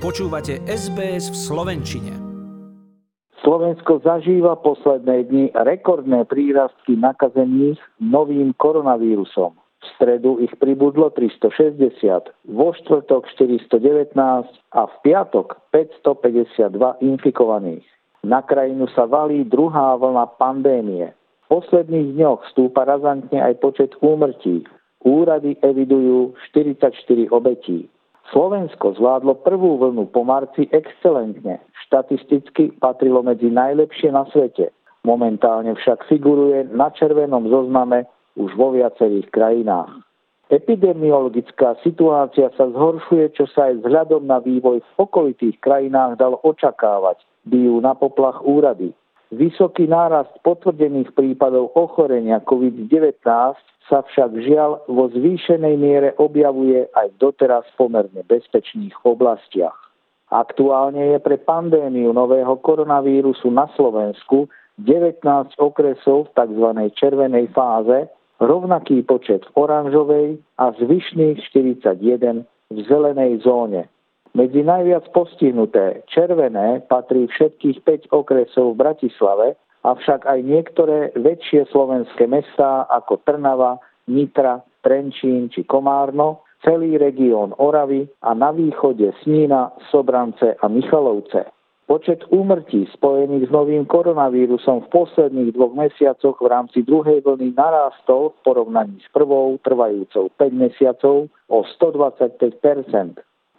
Počúvate SBS v Slovenčine. Slovensko zažíva posledné dni rekordné prírastky nakazených novým koronavírusom. V stredu ich pribudlo 360, vo štvrtok 419 a v piatok 552 infikovaných. Na krajinu sa valí druhá vlna pandémie. V posledných dňoch stúpa razantne aj počet úmrtí. Úrady evidujú 44 obetí. Slovensko zvládlo prvú vlnu po marci excelentne. Štatisticky patrilo medzi najlepšie na svete. Momentálne však figuruje na červenom zozname už vo viacerých krajinách. Epidemiologická situácia sa zhoršuje, čo sa aj vzhľadom na vývoj v okolitých krajinách dalo očakávať. Bijú na poplach úrady. Vysoký nárast potvrdených prípadov ochorenia COVID-19 sa však žiaľ vo zvýšenej miere objavuje aj v doteraz pomerne bezpečných oblastiach. Aktuálne je pre pandémiu nového koronavírusu na Slovensku 19 okresov v tzv. červenej fáze, rovnaký počet v oranžovej a zvyšných 41 v zelenej zóne. Medzi najviac postihnuté červené patrí všetkých 5 okresov v Bratislave, avšak aj niektoré väčšie slovenské mestá ako Trnava, Nitra, Trenčín či Komárno, celý región Oravy a na východe Snína, Sobrance a Michalovce. Počet úmrtí spojených s novým koronavírusom v posledných dvoch mesiacoch v rámci druhej vlny narástol v porovnaní s prvou, trvajúcou 5 mesiacov, o 125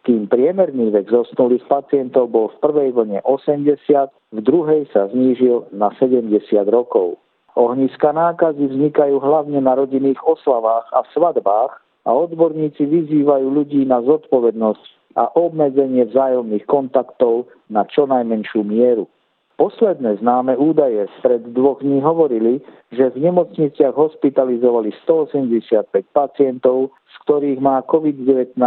kým priemerný vek zosnulých pacientov bol v prvej vlne 80, v druhej sa znížil na 70 rokov. Ohniska nákazy vznikajú hlavne na rodinných oslavách a svadbách a odborníci vyzývajú ľudí na zodpovednosť a obmedzenie vzájomných kontaktov na čo najmenšiu mieru. Posledné známe údaje spred dvoch dní hovorili, že v nemocniciach hospitalizovali 185 pacientov, z ktorých má COVID-19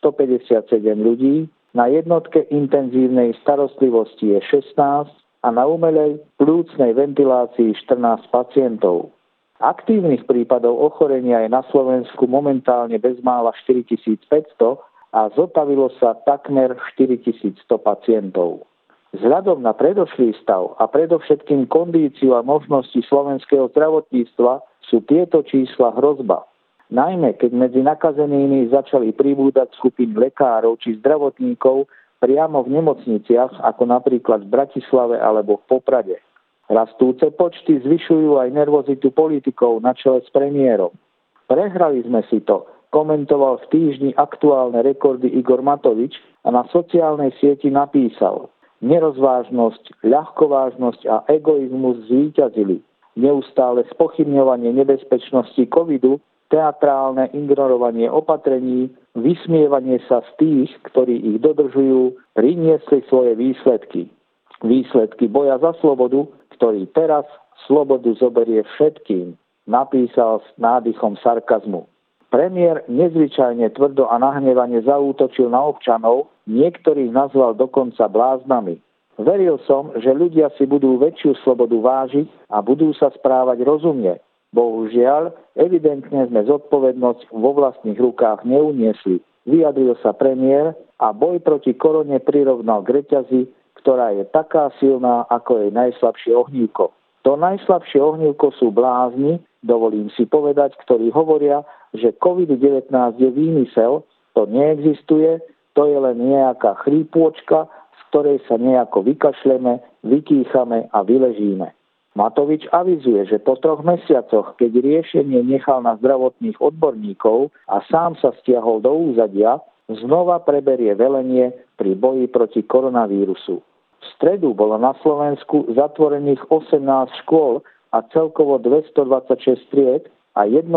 157 ľudí, na jednotke intenzívnej starostlivosti je 16 a na umelej plúcnej ventilácii 14 pacientov. Aktívnych prípadov ochorenia je na Slovensku momentálne bezmála 4500 a zotavilo sa takmer 4100 pacientov. Vzhľadom na predošlý stav a predovšetkým kondíciu a možnosti slovenského zdravotníctva sú tieto čísla hrozba. Najmä keď medzi nakazenými začali pribúdať skupiny lekárov či zdravotníkov priamo v nemocniciach, ako napríklad v Bratislave alebo v Poprade. Rastúce počty zvyšujú aj nervozitu politikov na čele s premiérom. Prehrali sme si to, komentoval v týždni aktuálne rekordy Igor Matovič a na sociálnej sieti napísal Nerozvážnosť, ľahkovážnosť a egoizmus zvíťazili. Neustále spochybňovanie nebezpečnosti covidu teatrálne ignorovanie opatrení, vysmievanie sa z tých, ktorí ich dodržujú, priniesli svoje výsledky. Výsledky boja za slobodu, ktorý teraz slobodu zoberie všetkým, napísal s nádychom sarkazmu. Premiér nezvyčajne tvrdo a nahnevane zaútočil na občanov, niektorých nazval dokonca bláznami. Veril som, že ľudia si budú väčšiu slobodu vážiť a budú sa správať rozumne, Bohužiaľ, evidentne sme zodpovednosť vo vlastných rukách neuniesli. Vyjadril sa premiér a boj proti korone prirovnal k reťazi, ktorá je taká silná ako jej najslabšie ohnívko. To najslabšie ohnívko sú blázni, dovolím si povedať, ktorí hovoria, že COVID-19 je výmysel, to neexistuje, to je len nejaká chrípôčka, z ktorej sa nejako vykašleme, vykýchame a vyležíme. Matovič avizuje, že po troch mesiacoch, keď riešenie nechal na zdravotných odborníkov a sám sa stiahol do úzadia, znova preberie velenie pri boji proti koronavírusu. V stredu bolo na Slovensku zatvorených 18 škôl a celkovo 226 tried a 1%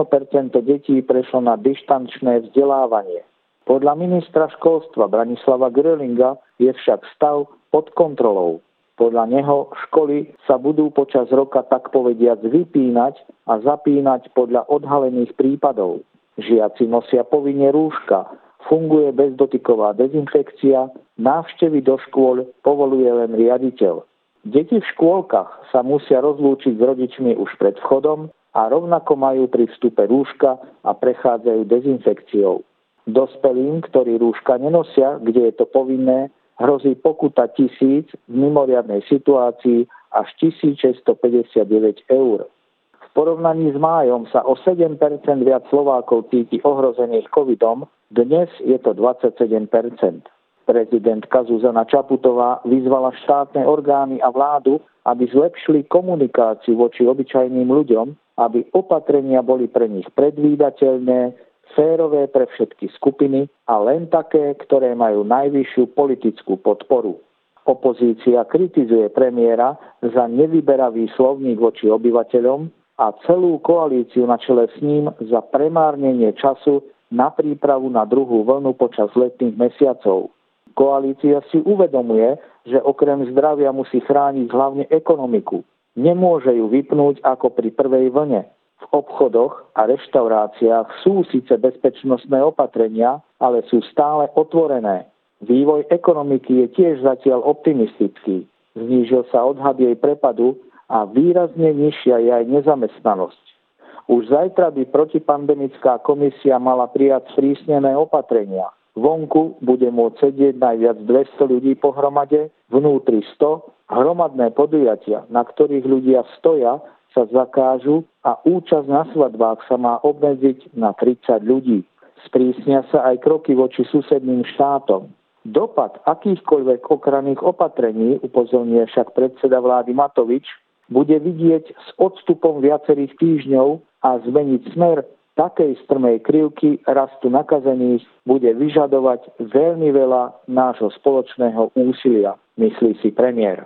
detí prešlo na dištančné vzdelávanie. Podľa ministra školstva Branislava Grölinga je však stav pod kontrolou. Podľa neho školy sa budú počas roka tak povediac vypínať a zapínať podľa odhalených prípadov. Žiaci nosia povinne rúška, funguje bezdotyková dezinfekcia, návštevy do škôl povoluje len riaditeľ. Deti v škôlkach sa musia rozlúčiť s rodičmi už pred vchodom a rovnako majú pri vstupe rúška a prechádzajú dezinfekciou. Dospelým, ktorí rúška nenosia, kde je to povinné, hrozí pokuta tisíc v mimoriadnej situácii až 1659 eur. V porovnaní s májom sa o 7 viac Slovákov cíti ohrozených covidom, dnes je to 27% Prezidentka Zuzana Čaputová vyzvala štátne orgány a vládu, aby zlepšili komunikáciu voči obyčajným ľuďom, aby opatrenia boli pre nich predvídateľné, férové pre všetky skupiny a len také, ktoré majú najvyššiu politickú podporu. Opozícia kritizuje premiéra za nevyberavý slovník voči obyvateľom a celú koalíciu na čele s ním za premárnenie času na prípravu na druhú vlnu počas letných mesiacov. Koalícia si uvedomuje, že okrem zdravia musí chrániť hlavne ekonomiku. Nemôže ju vypnúť ako pri prvej vlne. V obchodoch a reštauráciách sú síce bezpečnostné opatrenia, ale sú stále otvorené. Vývoj ekonomiky je tiež zatiaľ optimistický. Znížil sa odhad jej prepadu a výrazne nižšia je aj nezamestnanosť. Už zajtra by protipandemická komisia mala prijať sprísnené opatrenia – Vonku bude môcť sedieť najviac 200 ľudí pohromade, vnútri 100. Hromadné podujatia, na ktorých ľudia stoja, sa zakážu a účasť na svadbách sa má obmedziť na 30 ľudí. Sprísnia sa aj kroky voči susedným štátom. Dopad akýchkoľvek okranných opatrení, upozorňuje však predseda vlády Matovič, bude vidieť s odstupom viacerých týždňov a zmeniť smer takej strmej krivky rastu nakazených bude vyžadovať veľmi veľa nášho spoločného úsilia, myslí si premiér.